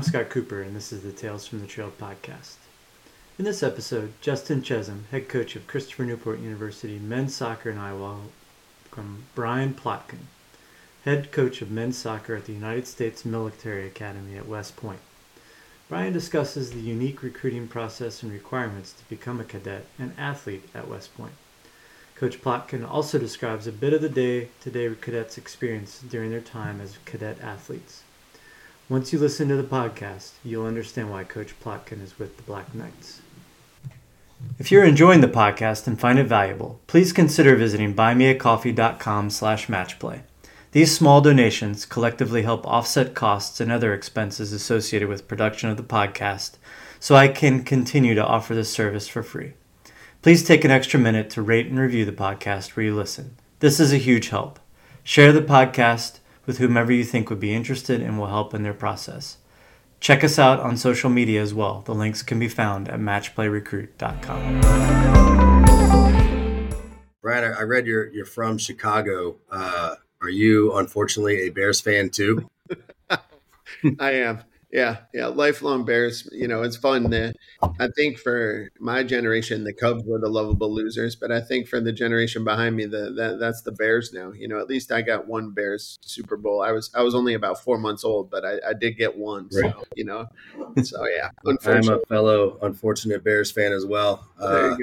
I'm Scott Cooper, and this is the Tales from the Trail podcast. In this episode, Justin Chezem, head coach of Christopher Newport University men's soccer in Iowa, from Brian Plotkin, head coach of men's soccer at the United States Military Academy at West Point. Brian discusses the unique recruiting process and requirements to become a cadet and athlete at West Point. Coach Plotkin also describes a bit of the day to day cadets' experience during their time as cadet athletes. Once you listen to the podcast, you'll understand why Coach Plotkin is with the Black Knights. If you're enjoying the podcast and find it valuable, please consider visiting buymeacoffee.com slash matchplay. These small donations collectively help offset costs and other expenses associated with production of the podcast so I can continue to offer this service for free. Please take an extra minute to rate and review the podcast where you listen. This is a huge help. Share the podcast with whomever you think would be interested and will help in their process. Check us out on social media as well. The links can be found at matchplayrecruit.com. Brian, I read you're you're from Chicago. Uh, are you unfortunately a Bears fan too? I am. Yeah, yeah, lifelong Bears. You know, it's fun. To, I think for my generation, the Cubs were the lovable losers, but I think for the generation behind me, the that, that's the Bears now. You know, at least I got one Bears Super Bowl. I was I was only about four months old, but I, I did get one. Right. So you know, so yeah. I'm a fellow unfortunate Bears fan as well. Uh,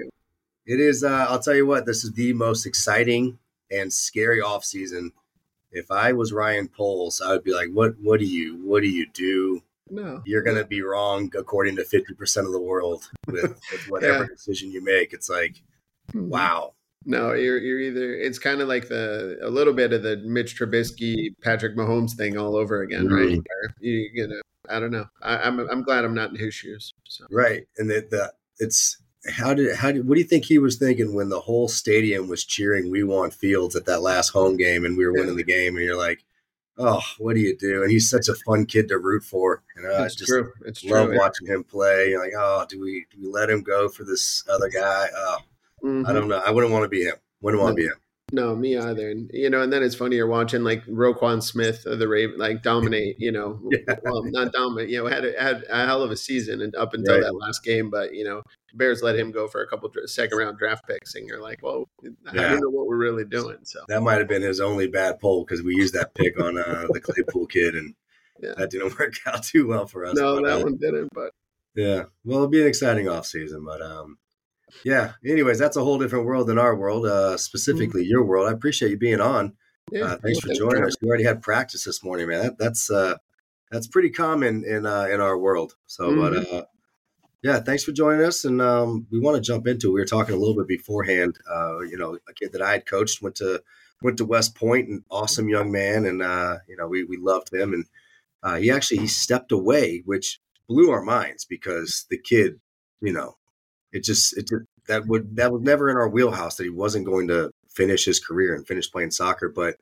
it is. Uh, I'll tell you what. This is the most exciting and scary off season if I was Ryan Poles, I would be like, what what do you what do you do? No. You're gonna be wrong according to fifty percent of the world with, with whatever yeah. decision you make. It's like, hmm. wow. No, you're you're either it's kind of like the a little bit of the Mitch Trubisky, Patrick Mahomes thing all over again, mm-hmm. right? You, you know, I don't know. I, am I'm, I'm glad I'm not in his shoes. So. Right, and the, the it's how did how did what do you think he was thinking when the whole stadium was cheering we want fields at that last home game and we were winning the game and you're like oh what do you do and he's such a fun kid to root for and uh, it's just true. It's love true, watching him play you're like oh do we do we let him go for this other guy oh mm-hmm. i don't know i wouldn't want to be him wouldn't want to be him no, me either. And you know, and then it's funny you're watching like Roquan Smith of the Raven like dominate. You know, yeah. well, not dominate. You know, had a, had a hell of a season and up until right. that last game. But you know, Bears let him go for a couple second round draft picks, and you're like, well, I don't know what we're really doing. So that might have been his only bad pull because we used that pick on uh, the Claypool kid, and yeah. that didn't work out too well for us. No, but, that uh, one didn't. But yeah, well, it'll be an exciting off season, but um, yeah. Anyways, that's a whole different world than our world, uh, specifically mm-hmm. your world. I appreciate you being on. Yeah, uh, thanks for joining us. We already had practice this morning, man. That, that's uh, that's pretty common in uh, in our world. So, mm-hmm. but uh, yeah, thanks for joining us. And um, we want to jump into. We were talking a little bit beforehand. Uh, you know, a kid that I had coached went to went to West Point, an awesome young man, and uh, you know, we we loved him. And uh, he actually he stepped away, which blew our minds because the kid, you know, it just it just, that would that was never in our wheelhouse that he wasn't going to finish his career and finish playing soccer. But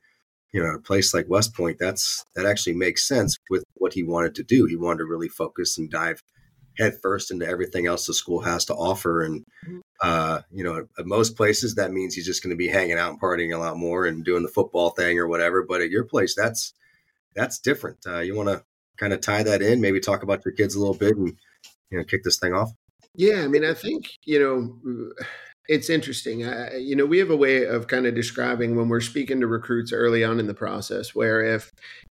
you know, a place like West Point, that's that actually makes sense with what he wanted to do. He wanted to really focus and dive headfirst into everything else the school has to offer. And mm-hmm. uh, you know, at most places that means he's just going to be hanging out and partying a lot more and doing the football thing or whatever. But at your place, that's that's different. Uh, you want to kind of tie that in, maybe talk about your kids a little bit and you know kick this thing off. Yeah, I mean, I think you know it's interesting. I, you know, we have a way of kind of describing when we're speaking to recruits early on in the process, where if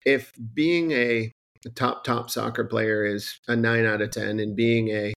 if being a top top soccer player is a nine out of ten, and being a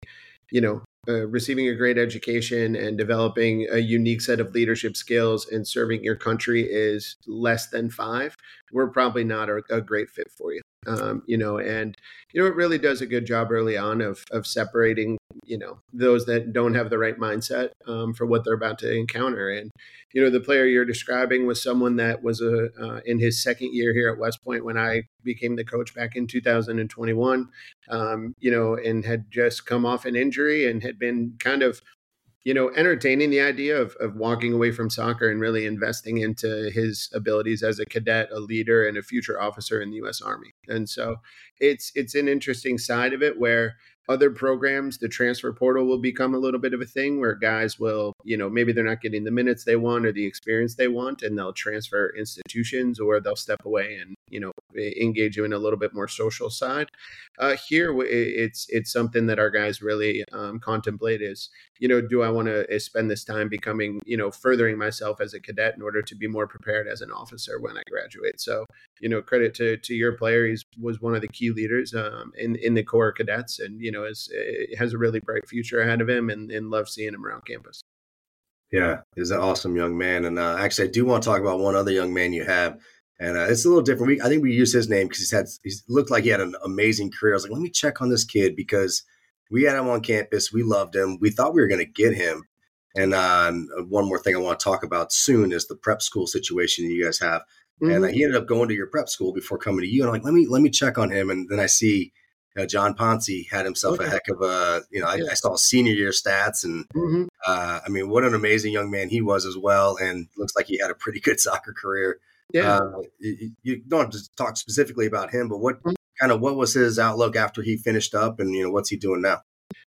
you know uh, receiving a great education and developing a unique set of leadership skills and serving your country is less than five, we're probably not a, a great fit for you um, you know, and you know it really does a good job early on of of separating you know those that don't have the right mindset um, for what they're about to encounter. And you know the player you're describing was someone that was a uh, in his second year here at West Point when I became the coach back in 2021. Um, you know, and had just come off an injury and had been kind of you know, entertaining the idea of, of walking away from soccer and really investing into his abilities as a cadet, a leader, and a future officer in the U.S. Army. And so it's it's an interesting side of it where other programs, the transfer portal will become a little bit of a thing where guys will, you know, maybe they're not getting the minutes they want or the experience they want, and they'll transfer institutions or they'll step away and, you know, engage in a little bit more social side. Uh, here, it's it's something that our guys really um, contemplate is, you know, do I want to uh, spend this time becoming, you know, furthering myself as a cadet in order to be more prepared as an officer when I graduate. So, you know, credit to to your player, he was one of the key leaders um, in in the Corps cadets, and you know, is uh, has a really bright future ahead of him, and, and love seeing him around campus. Yeah, he's an awesome young man, and uh, actually, I do want to talk about one other young man you have and uh, it's a little different. We, I think we use his name because he's had he's looked like he had an amazing career. I was like, let me check on this kid because we had him on campus. We loved him. We thought we were going to get him. And uh, one more thing I want to talk about soon is the prep school situation you guys have. Mm-hmm. And uh, he ended up going to your prep school before coming to you. And I'm like, let me let me check on him. And then I see uh, John Ponce had himself okay. a heck of a, you know, I, I saw senior year stats, and mm-hmm. uh, I mean, what an amazing young man he was as well. And looks like he had a pretty good soccer career. Yeah. Uh, you, you, don't have to talk specifically about him, but what mm-hmm. kind of what was his outlook after he finished up, and you know what's he doing now?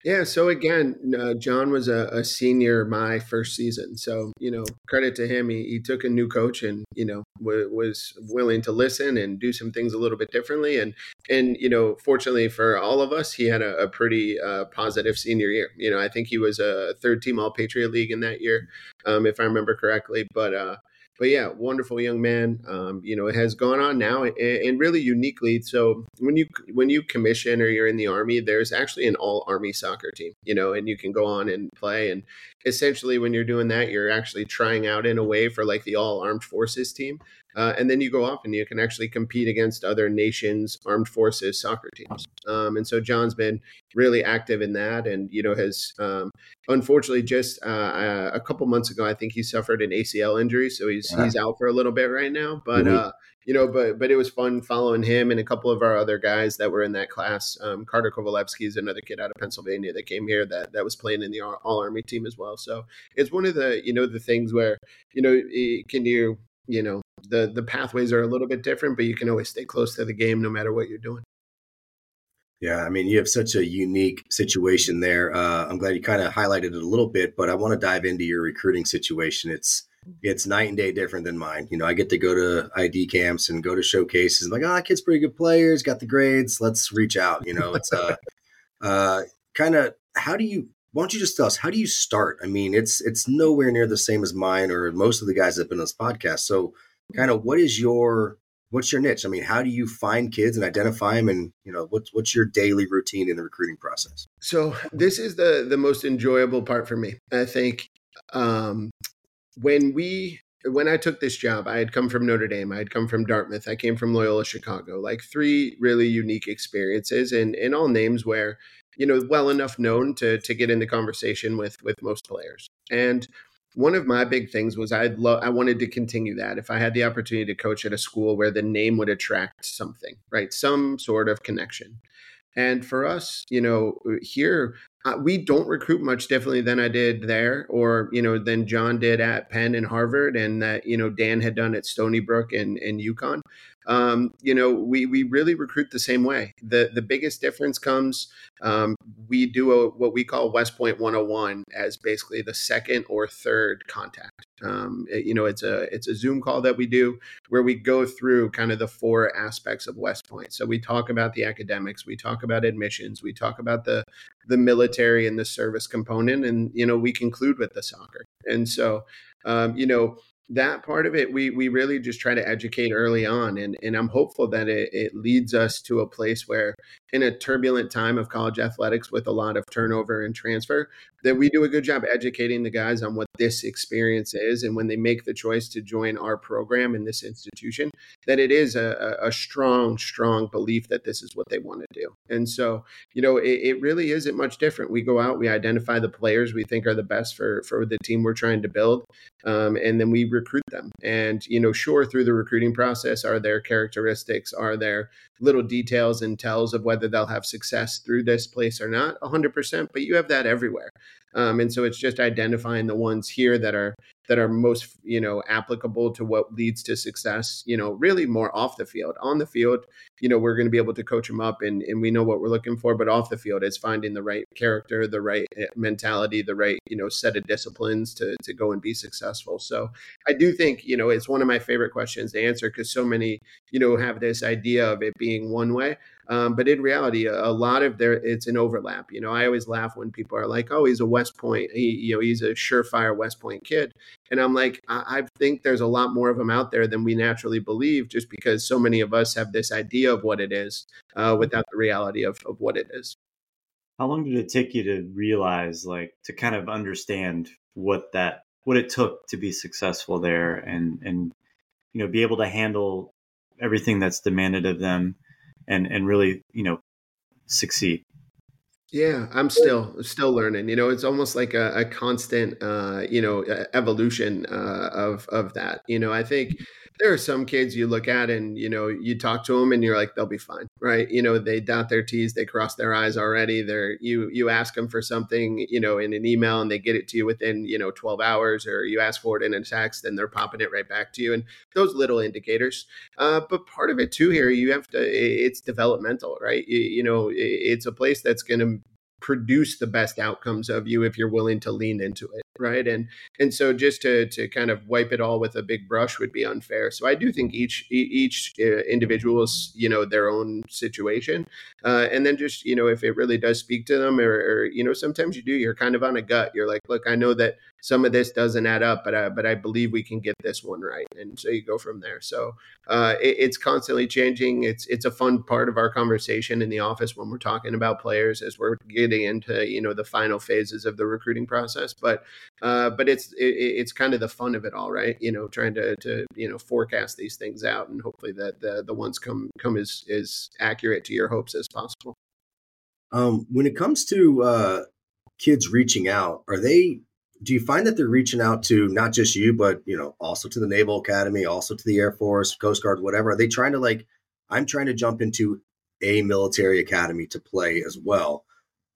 Yeah. So again, uh, John was a, a, senior my first season. So, you know, credit to him. He, he took a new coach and, you know, w- was willing to listen and do some things a little bit differently. And, and, you know, fortunately for all of us, he had a, a pretty uh, positive senior year. You know, I think he was a third team all Patriot League in that year, um, if I remember correctly. But, uh, but yeah, wonderful young man. Um, you know, it has gone on now and, and, really uniquely. So when you when you commission or you're in the army, there's actually an all army soccer team. You know, and you can go on and play. And essentially, when you're doing that, you're actually trying out in a way for like the all armed forces team. Uh, and then you go off and you can actually compete against other nations' armed forces soccer teams. Um, and so John's been really active in that, and you know has um, unfortunately just uh, uh a couple months ago, I think he suffered an ACL injury, so he's yeah. he's out for a little bit right now. But mm-hmm. uh, you know, but but it was fun following him and a couple of our other guys that were in that class. Um, Carter Kovalevsky is another kid out of Pennsylvania that came here that that was playing in the All Army team as well. So it's one of the you know the things where you know can you you know the the pathways are a little bit different, but you can always stay close to the game no matter what you're doing. Yeah, I mean, you have such a unique situation there. Uh, I'm glad you kind of highlighted it a little bit, but I want to dive into your recruiting situation. It's it's night and day different than mine. You know, I get to go to ID camps and go to showcases. I'm like, oh, that kid's pretty good players, got the grades. Let's reach out. You know, it's uh, uh, kind of how do you? Why don't you just tell us how do you start? I mean, it's it's nowhere near the same as mine or most of the guys that have been on this podcast. So kind of what is your what's your niche? I mean, how do you find kids and identify them, and you know, what's what's your daily routine in the recruiting process? So this is the the most enjoyable part for me. I think um, when we when I took this job, I had come from Notre Dame, I had come from Dartmouth, I came from Loyola Chicago, like three really unique experiences, and and all names where you know well enough known to to get in the conversation with with most players and one of my big things was I'd love I wanted to continue that. If I had the opportunity to coach at a school where the name would attract something, right? Some sort of connection. And for us, you know, here uh, we don't recruit much differently than I did there, or you know, than John did at Penn and Harvard, and that you know Dan had done at Stony Brook and and UConn um, you know, we we really recruit the same way. The the biggest difference comes um, we do a, what we call West Point 101 as basically the second or third contact. Um, it, you know, it's a it's a Zoom call that we do where we go through kind of the four aspects of West Point. So we talk about the academics, we talk about admissions, we talk about the the military and the service component, and you know, we conclude with the soccer. And so, um, you know that part of it we we really just try to educate early on and and i'm hopeful that it, it leads us to a place where in a turbulent time of college athletics with a lot of turnover and transfer that we do a good job educating the guys on what this experience is and when they make the choice to join our program in this institution that it is a, a strong strong belief that this is what they want to do. And so you know it, it really isn't much different. We go out we identify the players we think are the best for for the team we're trying to build um, and then we recruit them. And you know sure through the recruiting process are there characteristics are there little details and tells of whether they'll have success through this place or not 100% but you have that everywhere. Um, and so it's just identifying the ones here that are that are most you know applicable to what leads to success you know really more off the field. On the field you know we're going to be able to coach them up and, and we know what we're looking for but off the field it's finding the right character the right eh, mentality the right you know set of disciplines to, to go and be successful. So i do think you know it's one of my favorite questions to answer because so many you know have this idea of it being one way um, but in reality, a, a, lot of there it's an overlap. You know, I always laugh when people are like, "Oh, he's a West Point. He, you know, he's a surefire West Point kid," and I'm like, I, I think there's a lot more of them out there than we naturally believe, just because so many of us have this idea of what it is uh, without the reality of, of what it is. How long did it take you to realize, like, to kind of understand what that what it took to be successful there, and and you know, be able to handle everything that's demanded of them? And and really you know succeed. Yeah i'm still still learning you know it's almost like a, a constant uh you know evolution uh of of that you know i think there are some kids you look at and you know you talk to them and you're like they'll be fine right? You know they dot their t's they cross their i's already. They're you you ask them for something you know in an email and they get it to you within you know 12 hours or you ask for it in a text and they're popping it right back to you and those little indicators. Uh, but part of it too here you have to it's developmental right? You, you know it's a place that's going to produce the best outcomes of you if you're willing to lean into it right and and so just to to kind of wipe it all with a big brush would be unfair so i do think each each uh, individual is you know their own situation uh, and then just you know if it really does speak to them or, or you know sometimes you do you're kind of on a gut you're like look i know that some of this doesn't add up, but I, but I believe we can get this one right, and so you go from there. So uh, it, it's constantly changing. It's it's a fun part of our conversation in the office when we're talking about players as we're getting into you know the final phases of the recruiting process. But uh, but it's it, it's kind of the fun of it all, right? You know, trying to to you know forecast these things out, and hopefully that the the ones come come as as accurate to your hopes as possible. Um, when it comes to uh, kids reaching out, are they do you find that they're reaching out to not just you, but you know, also to the Naval Academy, also to the Air Force, Coast Guard, whatever? Are they trying to like? I'm trying to jump into a military academy to play as well,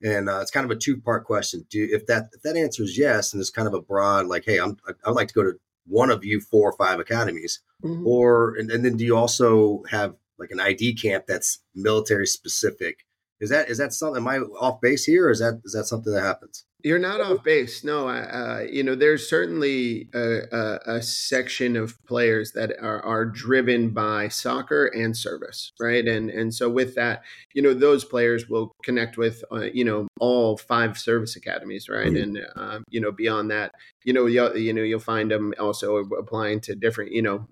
and uh, it's kind of a two part question. Do if that if that answer is yes, and it's kind of a broad like, hey, I'm I would like to go to one of you four or five academies, mm-hmm. or and, and then do you also have like an ID camp that's military specific? Is that is that something? Am I off base here, or is that is that something that happens? You're not off base. No, uh, you know, there's certainly a, a, a, section of players that are, are driven by soccer and service, right? And and so with that, you know, those players will connect with, uh, you know, all five service academies, right? Mm-hmm. And um, you know, beyond that, you know, you'll, you know, you'll find them also applying to different, you know,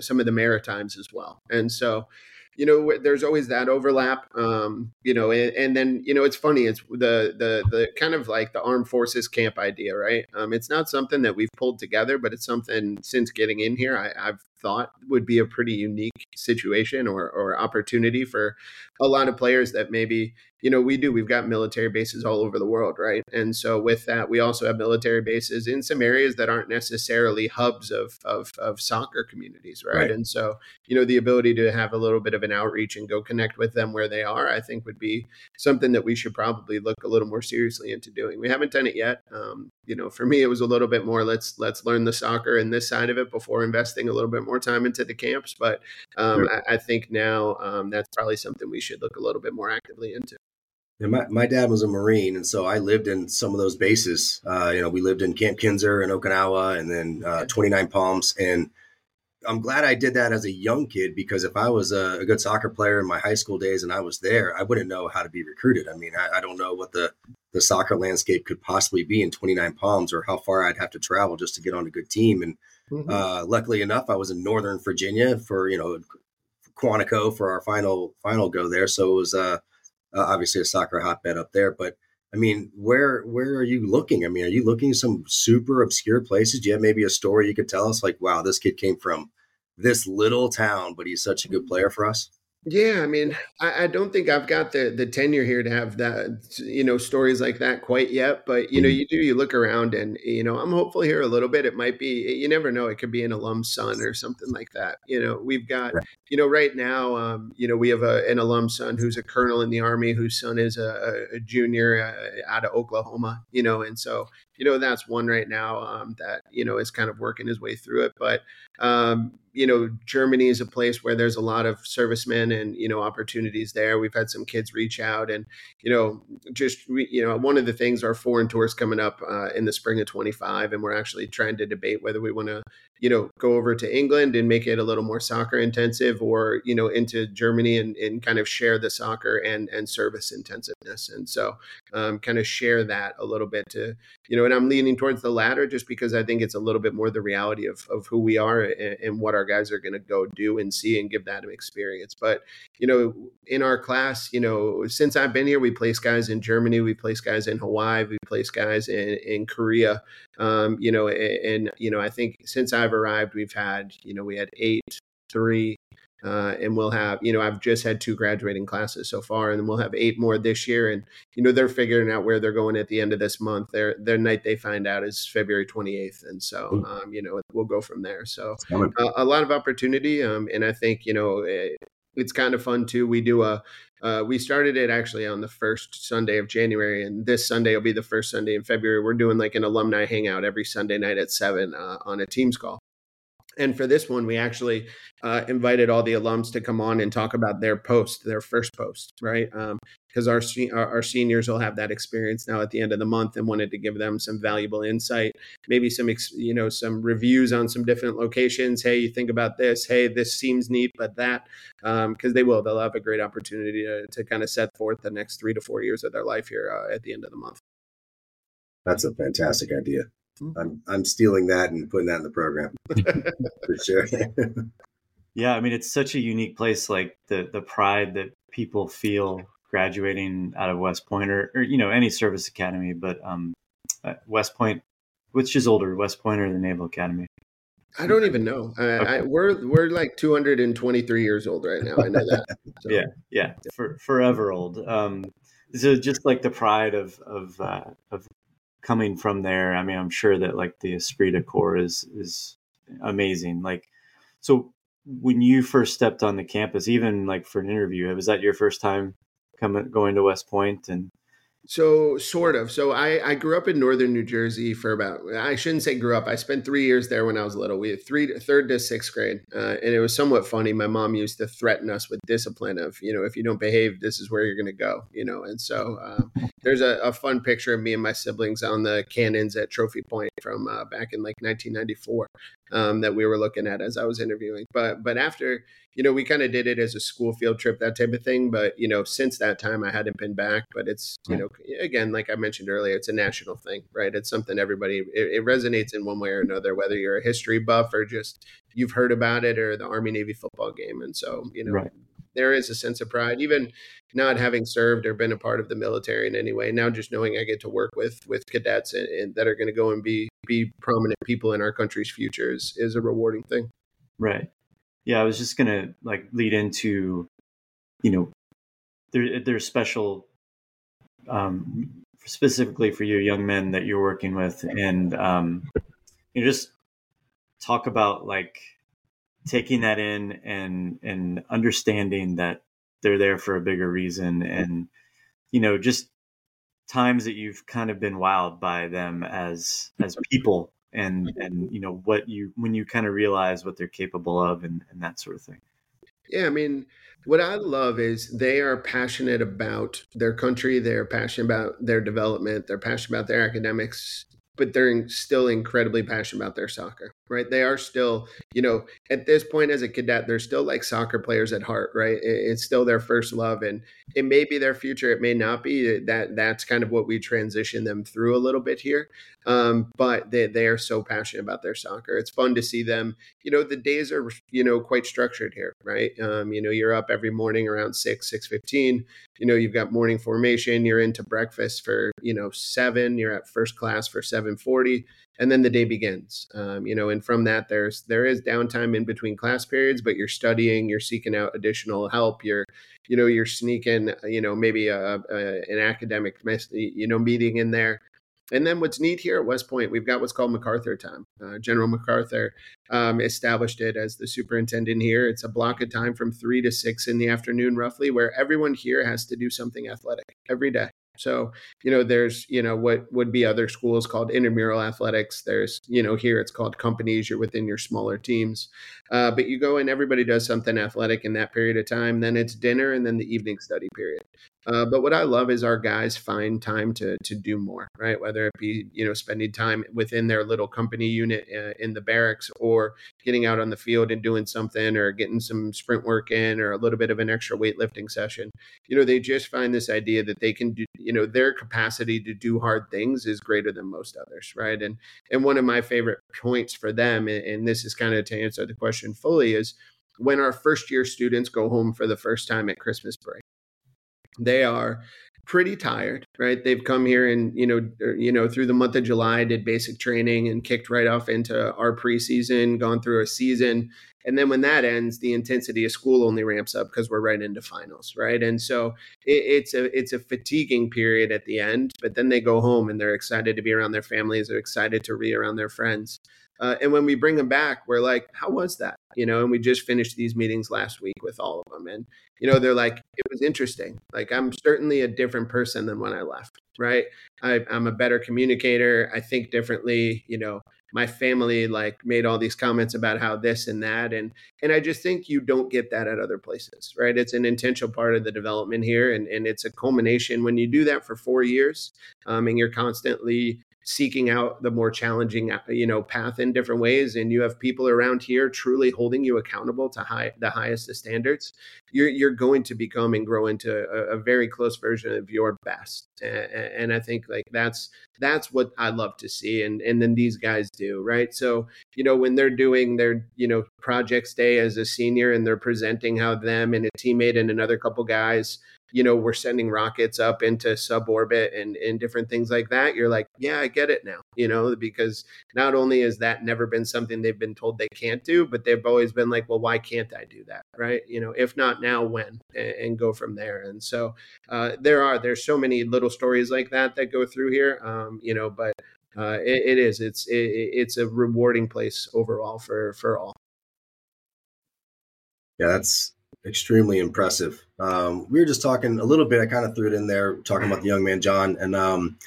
some of the maritimes as well. And so, you know there's always that overlap um, you know and, and, then you know it's funny it's the the the kind of like the armed forces camp idea right? Um, it's not something that we've pulled together but it's something since getting in here I, i've thought would be a pretty unique situation or, or opportunity for a lot of players that maybe you know we do we've got military bases all over the world right? And so with that we also have military bases in some areas that aren't necessarily hubs of of, of soccer communities right? right. And so you know the ability to have a little bit of an outreach and go connect with them where they are i think would be something that we should probably look a little more seriously into doing. We haven't done it yet um, you know for me it was a little bit more let's let's learn the soccer and this side of it before investing a little bit more time into the camps but um, sure. I, I, think now um, that's probably something we should look a little bit more actively into yeah, my, my dad was a Marine, and so I lived in some of those bases. Uh, you know, we lived in Camp Kinser in Okinawa and then uh, 29 Palms. And I'm glad I did that as a young kid because if I was a, a, good soccer player in my high school days and I was there, I wouldn't know how to be recruited. I mean, I, I don't know what the the soccer landscape could possibly be in 29 Palms or how far I'd have to travel just to get on a good team. And mm-hmm. uh, luckily enough, I was in Northern Virginia for, you know, Quantico for our final, final go there. So it was uh, uh, obviously a soccer hotbed up there, but I mean, where where are you looking? I mean, are you looking some super obscure places? Do you have maybe a story you could tell us? Like, wow, this kid came from this little town, but he's such a good player for us. Yeah, I mean, I, I, don't think I've got the the tenure here to have that, you know, stories like that quite yet. But you know, mm-hmm. you do you look around, and you know, I'm hopeful here a little bit. It might be, you never know. It could be an alum son or something like that. You know, we've got, right. you know, right now, um, you know, we have a, an alum son who's a colonel in the army, whose son is a, a junior uh, out of Oklahoma. You know, and so you know that's one right now um, that you know is kind of working his way through it. But um, you know, Germany is a place where there's a lot of servicemen and you know opportunities there. We've had some kids reach out, and you know, just you know, one of the things our foreign tours coming up uh, in the spring of 25, and we're actually trying to debate whether we want to you know go over to England and make it a little more soccer intensive, or you know into Germany and, and kind of share the soccer and and service intensiveness, and so um, kind of share that a little bit to you know, and I'm leaning towards the latter just because I think it's a little bit more the reality of of who we are and, and what our guys are going to go do and see and give that an experience. But, you know, in our class, you know, since I've been here, we place guys in Germany, we place guys in Hawaii, we place guys in, in Korea. Um, you know, and, and, you know, I think since I've arrived, we've had, you know, we had eight, three, uh, and we'll have, you know, I've just had two graduating classes so far, and we'll have eight more this year. And you know, they're figuring out where they're going at the end of this month. Their their night they find out is February 28th, and so um, you know we'll go from there. So uh, a lot of opportunity, um, and I think you know it, eh, it's kind of fun too. We do a uh, we started it actually on the first Sunday of January, and this Sunday will be the first Sunday in February. We're doing like an alumni hangout every Sunday night at seven uh, on a Teams call. And for this one, we actually uh, invited all the alums to come on and talk about their post, their first post, right? Because um, our, our, our seniors will have that experience now at the end of the month, and wanted to give them some valuable insight, maybe some you know some reviews on some different locations. Hey, you think about this? Hey, this seems neat, but that because um, they will, they'll have a great opportunity to, to kind of set forth the next three to four years of their life here uh, at the end of the month. That's a fantastic idea. Mm-hmm. I'm I'm stealing that and putting that in the program for sure. yeah, I mean it's such a unique place. Like the the pride that people feel graduating out of West Point or, or you know any service academy, but um, uh, West Point, which is older, West Point or the Naval Academy? I don't even know. okay. I, we're we're like 223 years old right now. I know that. So. yeah, yeah, for, forever old. Um, so just like the pride of of uh, of coming from there, I mean, I'm sure that like the esprit de corps is is amazing. Like, so when you first stepped on the campus, even like for an interview, was that your first time coming going to West Point and so sort of. So I, I grew up in northern New Jersey for about I shouldn't say grew up. I spent three years there when I was little. We had three third to sixth grade, uh, and it was somewhat funny. My mom used to threaten us with discipline of you know if you don't behave, this is where you're going to go. You know, and so um, there's a, a, fun picture of me and my siblings on the cannons at Trophy Point from uh, back in like 1994 um, that we were looking at as I was interviewing. But but after you know we kind of did it as a school field trip that type of thing. But you know since that time I hadn't been back. But it's you know again like I mentioned earlier, it's a national thing, right? It's something everybody it, it resonates in one way or another, whether you're a history buff or just you've heard about it or the Army Navy football game. And so you know. Right there is a sense of pride, even not having served or been a part of the military in any way. Now, just knowing I get to work with with cadets and, and that are going to go and be be prominent people in our country's future is, is a rewarding thing. Right. Yeah, I was just to like lead into, you know, there there's special, um, specifically for you young men that you're working with, and um, you know, just talk about like taking that in and and understanding that they're there for a bigger reason and you know just times that you've kind of been wowed by them as as people and mm-hmm. and you know what you when you kind of realize what they're capable of and, and that sort of thing yeah i mean what i love is they are passionate about their country they're passionate about their development they're passionate about their academics but they're still incredibly passionate about their soccer, right? They are still, you know, at this point as a cadet, they're still like soccer players at heart, right? It's still their first love, and it may be their future, it may not be. That that's kind of what we transition them through a little bit here. Um, but they they are so passionate about their soccer. It's fun to see them. You know, the days are you know quite structured here, right? Um, you know, you're up every morning around six six fifteen. You know, you've got morning formation. You're into breakfast for you know seven. You're at first class for seven 740 and then the day begins um, you know and from that there's there is downtime in between class periods but you're studying you're seeking out additional help you're you know you're sneaking you know maybe a, a an academic you know meeting in there and then what's neat here at West Point, we've got what's called MacArthur time. Uh, General MacArthur um, established it as the superintendent here. It's a block of time from three to six in the afternoon, roughly, where everyone here has to do something athletic every day So, you know, there's, you know, what would be other schools called intramural athletics. There's, you know, here it's called companies. You're within your smaller teams. Uh, but you go and everybody does something athletic in that period of time. Then it's dinner and then the evening study period. Uh, but what I love is our guys find time to to do more, right? Whether it be you know spending time within their little company unit uh, in the barracks, or getting out on the field and doing something, or getting some sprint work in, or a little bit of an extra weightlifting session. You know, they just find this idea that they can do. You know, their capacity to do hard things is greater than most others, right? And and one of my favorite points for them, and, and this is kind of to answer the question fully, is when our first year students go home for the first time at Christmas break they are pretty tired, right? They've come here and you know, er, you know, through the month of July, did basic training and kicked right off into our preseason, gone through a season, and then when that ends, the intensity of school only ramps up because we're right into finals, right? And so it, it's a it's a fatiguing period at the end, but then they go home and they're excited to be around their families, they're excited to be around their friends. Uh, and when we bring them back, we're like, how was that? You know, and we just finished these meetings last week with all of them. And, you know, they're like, it was interesting. Like, I'm certainly a different person than when I left, right? I, I'm a better communicator. I think differently. You know, my family like made all these comments about how this and that. And, and I just think you don't get that at other places, right? It's an intentional part of the development here. And, and it's a culmination when you do that for four years um, and you're constantly seeking out the more challenging uh, you know path in different ways and you have people around here truly holding you accountable to high the highest of standards you're you're going to become and grow into a, a very close version of your best. And, and, i think like that's that's what i love to see and and then these guys do right? So you know when they're doing their you know projects day as a senior and they're presenting how them and a teammate and another couple guys you know, we're sending rockets up into suborbit and, and different things like that, you're like, yeah, I get it now, you know, because not only has that never been something they've been told they can't do, but they've always been like, well, why can't I do that? Right. You know, if not now, when? And, and go from there. And so uh, there are, there's so many little stories like that that go through here, um, you know, but uh, it, it is, it's, it, it's a rewarding place overall for, for all. Yeah, that's extremely impressive. Um, we were just talking a little bit. I kind of threw it in there, talking about the young man John, and um,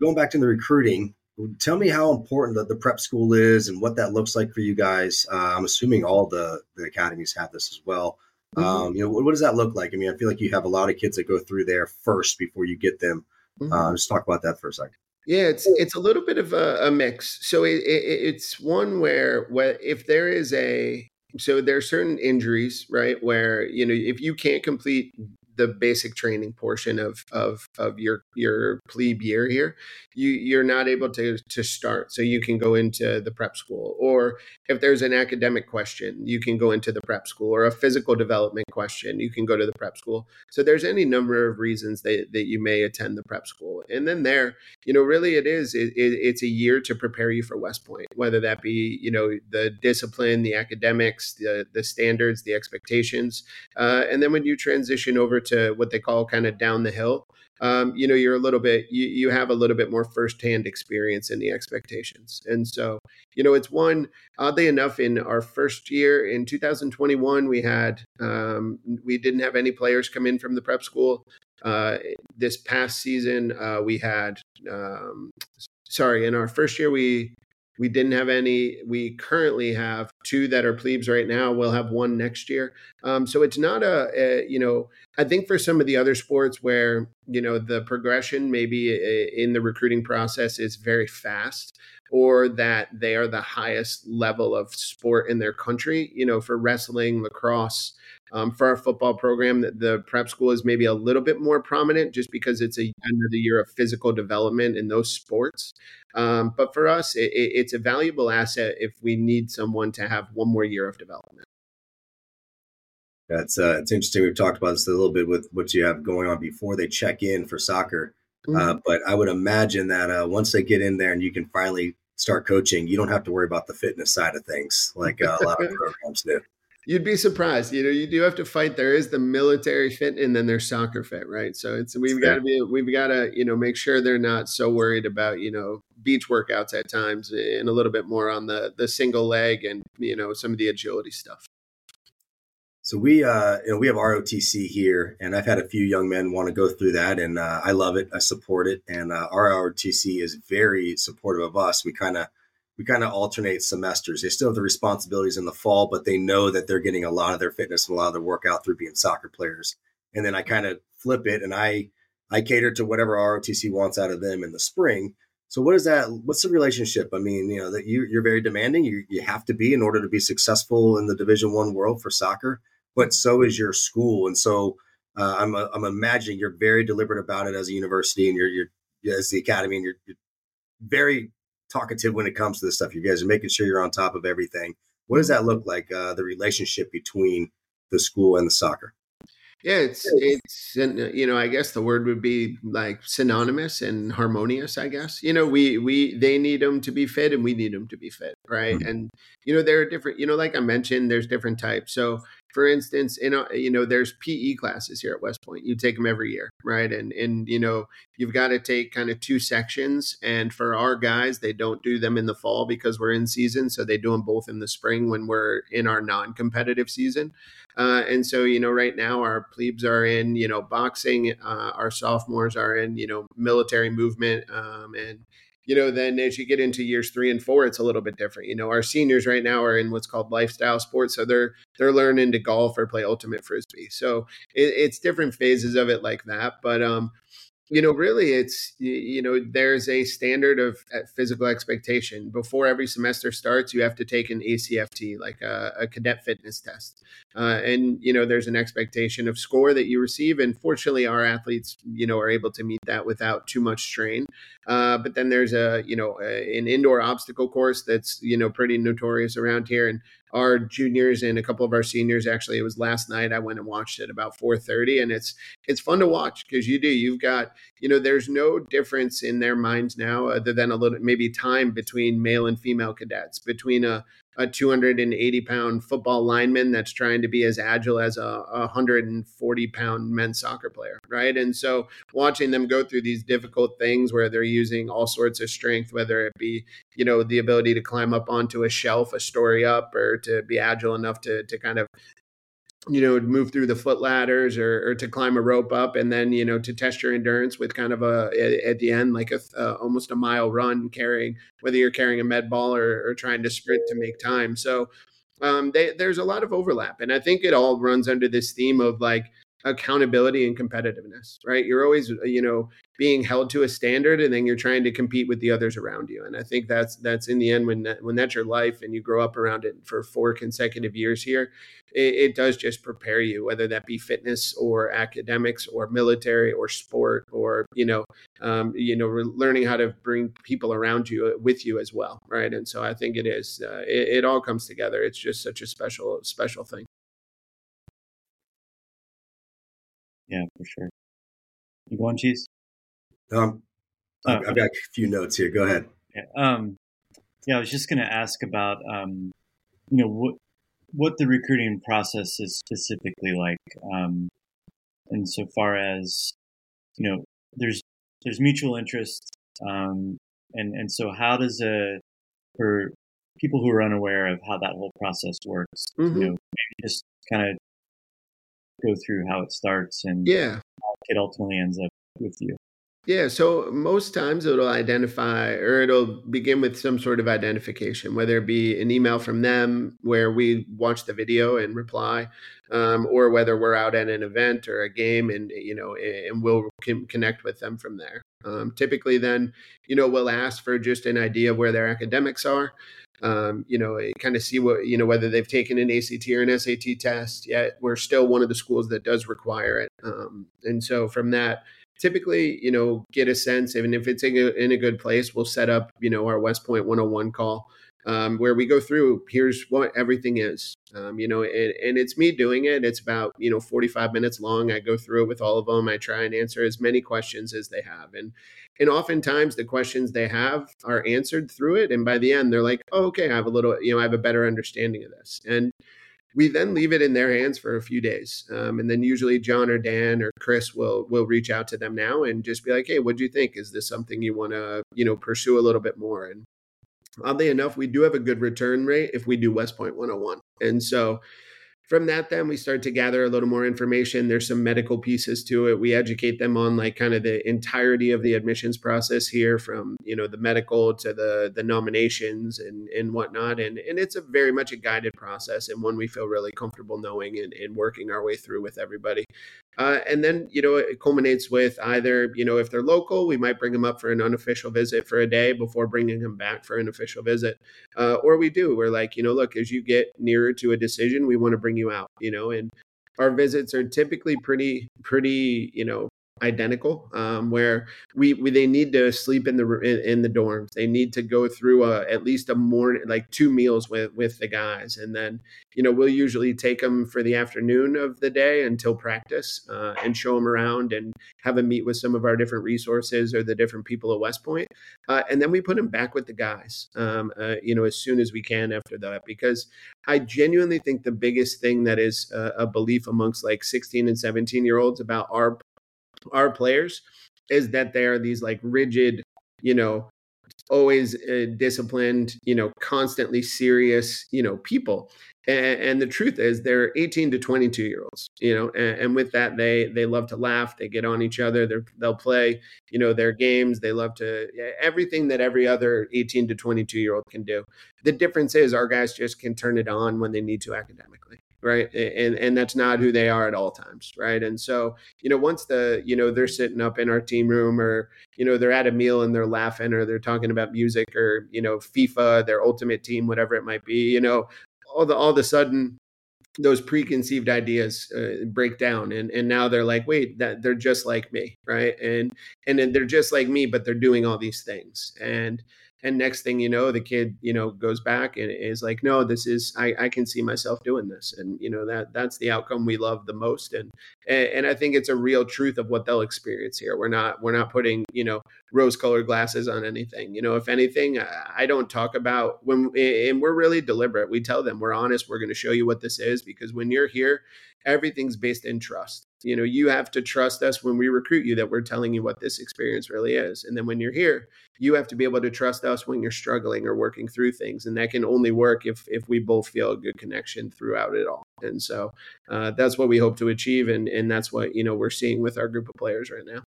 going back to the recruiting. Tell me how important the, the, prep school is and what that looks like for you guys. Uh, I'm assuming all the, the academies have this as well. Mm-hmm. Um, you know, what, what, does that look like? I mean, I feel like you have a lot of kids that go through there first before you get them. Mm-hmm. Uh, just talk about that for a second. Yeah, it's it's a little bit of a, a mix. So it, it, it's one where, where if there is a so there are certain injuries, right, where you know if you can't complete the basic training portion of of of your your plebe year here you you're not able to to start. So you can go into the prep school or if there's an academic question you can go into the prep school or a physical development question you can go to the prep school. So there's any number of reasons that, that you may attend the prep school. And then there you know really it is it, it, it's a year to prepare you for west point whether that be you know the discipline the academics the the standards the expectations. Uh, and then when you transition over to what they call kind of down the hill, um, you know, you're a little bit, you, you have a little bit more firsthand experience in the expectations. And so, you know, it's one, oddly enough, in our first year in 2021, we had, um, we didn't have any players come in from the prep school. Uh, this past season, uh, we had, um, sorry, in our first year, we we didn't have any. We currently have two that are plebes right now. We'll have one next year. Um, so it's not a, a, you know, I think for some of the other sports where, you know, the progression maybe in the recruiting process is very fast or that they are the highest level of sport in their country, you know, for wrestling, lacrosse, um, for our football program, the, the prep school is maybe a little bit more prominent just because it's a another year of physical development in those sports. Um, but for us, it, it's a valuable asset if we need someone to have one more year of development. That's uh, it's interesting. We've talked about this a little bit with what you have going on before they check in for soccer. Mm-hmm. Uh, but I would imagine that uh, once they get in there and you can finally start coaching, you don't have to worry about the fitness side of things like uh, a lot of programs do. You'd be surprised. You know, you do have to fight. There is the military fit, and then there's soccer fit, right? So it's we've got to be we've got to you know make sure they're not so worried about you know beach workouts at times, and a little bit more on the the single leg and you know some of the agility stuff. So we, uh, you know, we have ROTC here, and I've had a few young men want to go through that, and uh, I love it. I support it, and uh, our ROTC is very supportive of us. We kind of we kind of alternate semesters. They still have the responsibilities in the fall, but they know that they're getting a lot of their fitness and a lot of their workout through being soccer players. And then I kind of flip it, and I I cater to whatever ROTC wants out of them in the spring. So what is that? What's the relationship? I mean, you know that you you're very demanding. You you have to be in order to be successful in the Division One world for soccer but so is your school. And so uh, I'm, uh, I'm imagining you're very deliberate about it as a university and you're, you're as the academy and you're, you're, very talkative when it comes to this stuff. You guys are making sure you're on top of everything. What does that look like? Uh, the relationship between the school and the soccer? Yeah, it's it's you know I guess the word would be like synonymous and harmonious. I guess you know we we they need them to be fit and we need them to be fit, right? Mm-hmm. And you know there are different you know like I mentioned there's different types. So for instance, in a, you know, there's PE classes here at West Point. You take them every year, right? And and you know, you've got to take kind of two sections. And for our guys, they don't do them in the fall because we're in season, so they do them both in the spring when we're in our non-competitive season. Uh, and so, you know, right now our plebes are in, you know, boxing. Uh, our sophomores are in, you know, military movement, um, and you know, then as you get into years three and four, it's a little bit different. You know, our seniors right now are in what's called lifestyle sports, so they're they're learning to golf or play ultimate frisbee. So it, it's different phases of it like that. But um, you know really it's you know there's a standard of uh, physical expectation. Before every semester starts you have to take an acft like a, a cadet fitness test. Uh, and you know there's an expectation of score that you receive and fortunately our athletes you know are able to meet that without too much strain. Uh, but then there's a you know a, an indoor obstacle course that's you know pretty notorious around here and our juniors and a couple of our seniors actually it was last night i went and watched it about 4.30 and it's it's fun to watch because you do you've got you know there's no difference in their minds now other than a little maybe time between male and female cadets between a a 280 pound football lineman that's trying to be as agile as a, 140 pound men's soccer player, right? And so watching them go through these difficult things where they're using all sorts of strength, whether it be, you know, the ability to climb up onto a shelf, a story up, or to be agile enough to, to kind of you know, move through the foot ladders or, or, to climb a rope up, and then you know to test your endurance with kind of a at, the end like a uh, almost a mile run carrying whether you're carrying a med ball or, or trying to sprint to make time. So um, they, there's a lot of overlap, and I think it all runs under this theme of like accountability and competitiveness, right? You're always, uh, you know, being held to a standard and then you're trying to compete with the others around you. And I think that's that's in the end when that, when that's your life and you grow up around it for four consecutive years here, it, it does just prepare you, whether that be fitness or academics or military or sport or you know, um, you know, learning how to bring people around you uh, with you as well, right? And so I think it is uh, it, it all comes together. It's just such a special special thing. Yeah, for sure. You going, cheese? Um, oh, I've got a few notes here. Go ahead. Yeah, um, yeah I was just going to ask about, um, you know, what what the recruiting process is specifically like, um, and so far as, you know, there's there's mutual interest, um, and and so how does a for people who are unaware of how that whole process works, mm-hmm. you know, maybe just kind of go through how it starts and yeah, it ultimately ends up with you. Yeah, so most times it'll identify or it'll begin with some sort of identification, whether it be an email from them where we watch the video and reply, um, or whether we're out at an event or a game and you know and we'll connect with them from there. Um, typically, then you know we'll ask for just an idea of where their academics are um, you know, kind of see what, you know, whether they've taken an ACT or an SAT test yet. We're still one of the schools that does require it. Um, and so from that, typically, you know, get a sense, even if it's in a, in a good place, we'll set up, you know, our West Point 101 call um, where we go through here's what everything is um, you know and, and, it's me doing it. It's about you know 45 minutes long. I go through it with all of them i try and answer as many questions as they have and and oftentimes the questions they have are answered through it and by the end they're like oh, okay i have a little you know i have a better understanding of this and we then leave it in their hands for a few days um, and then usually john or dan or chris will will reach out to them now and just be like hey what do you think? Is this something you want to you know pursue a little bit more? And oddly enough, we do have a good return rate if we do West Point 101. And so from that then we start to gather a little more information. There's some medical pieces to it. We educate them on like kind of the entirety of the admissions process here from you know the medical to the the nominations and and whatnot. And and it's a very much a guided process and one we feel really comfortable knowing and, and working our way through with everybody uh, and then, you know, it culminates with either, you know, if they're local, we might bring them up for an unofficial visit for a day before bringing them back for an official visit. Uh, or we do, we're like, you know, look, as you get nearer to a decision, we want to bring you out, you know, and our visits are typically pretty, pretty, you know, identical um, where we, we, they need to sleep in the in, in the dorms. They need to go through a, at least a morning like two meals with with the guys. And then you know we'll usually take them for the afternoon of the day until practice uh, and show them around and have them meet with some of our different resources or the different people at west point. Uh, and then we put them back with the guys um, uh, you know as soon as we can after that. Because i genuinely think the biggest thing that is a belief amongst like 16 and 17 year olds about our our players is that they are these like rigid, you know, always uh, disciplined, you know, constantly serious, you know, people. And, and, the truth is, they're 18 to 22 year olds, you know, and, and, with that, they they love to laugh, they get on each other, they they'll play, you know, their games, they love to everything that every other 18 to 22 year old can do. The difference is, our guys just can turn it on when they need to academically right? And and that's not who they are at all times right? And so you know once the you know they're sitting up in our team room or you know they're at a meal and they're laughing or they're talking about music or you know fifa their ultimate team whatever it might be you know all the all of a sudden those preconceived ideas uh, break down and and now they're like wait that they're just like me right? And and then they're just like me but they're doing all these things. And and next thing you know the kid you know goes back and is like no this is i, I can see myself doing this. And you know that that's the outcome we love the most. And and i think it's a real truth of what they'll experience here. We're not we're not putting you know rose colored glasses on anything. You know if anything i don't talk about when and we're really deliberate. We tell them we're honest. We're going to show you what this is because when you're here everything's based in trust you know you have to trust us when we recruit you that we're telling you what this experience really is. And then when you're here you have to be able to trust us when you're struggling or working through things. And that can only work if if we both feel a good connection throughout it all. And so uh, that's what we hope to achieve. And and that's what you know we're seeing with our group of players right now.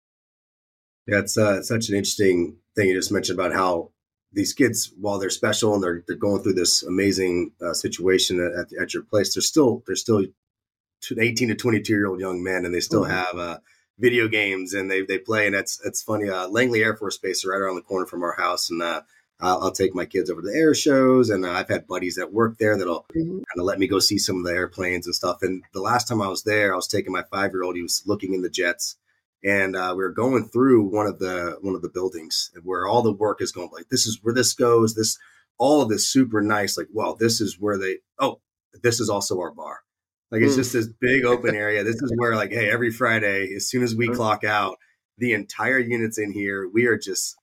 Yeah it's uh, such an interesting thing you just mentioned about how these kids, while they're special and they're, they're going through this amazing uh, situation at, at, your place, they're still they're still 18 to 22 year old young men and they still mm-hmm. have uh, video games and they, they play and it's it's funny uh, langley air force base is right around the corner from our house and uh, I'll, I'll, take my kids over to the air shows and uh, i've had buddies that work there that'll mm-hmm. kind of let me go see some of the airplanes and stuff and the last time i was there i was taking my five year old he was looking in the jets and uh, we were going through one of the one of the buildings where all the work is going like this is where this goes this all of this super nice like well this is where they oh this is also our bar like it's mm. just this big open area. This is where like, hey, every Friday, as soon as we clock out, the entire unit's in here. We are just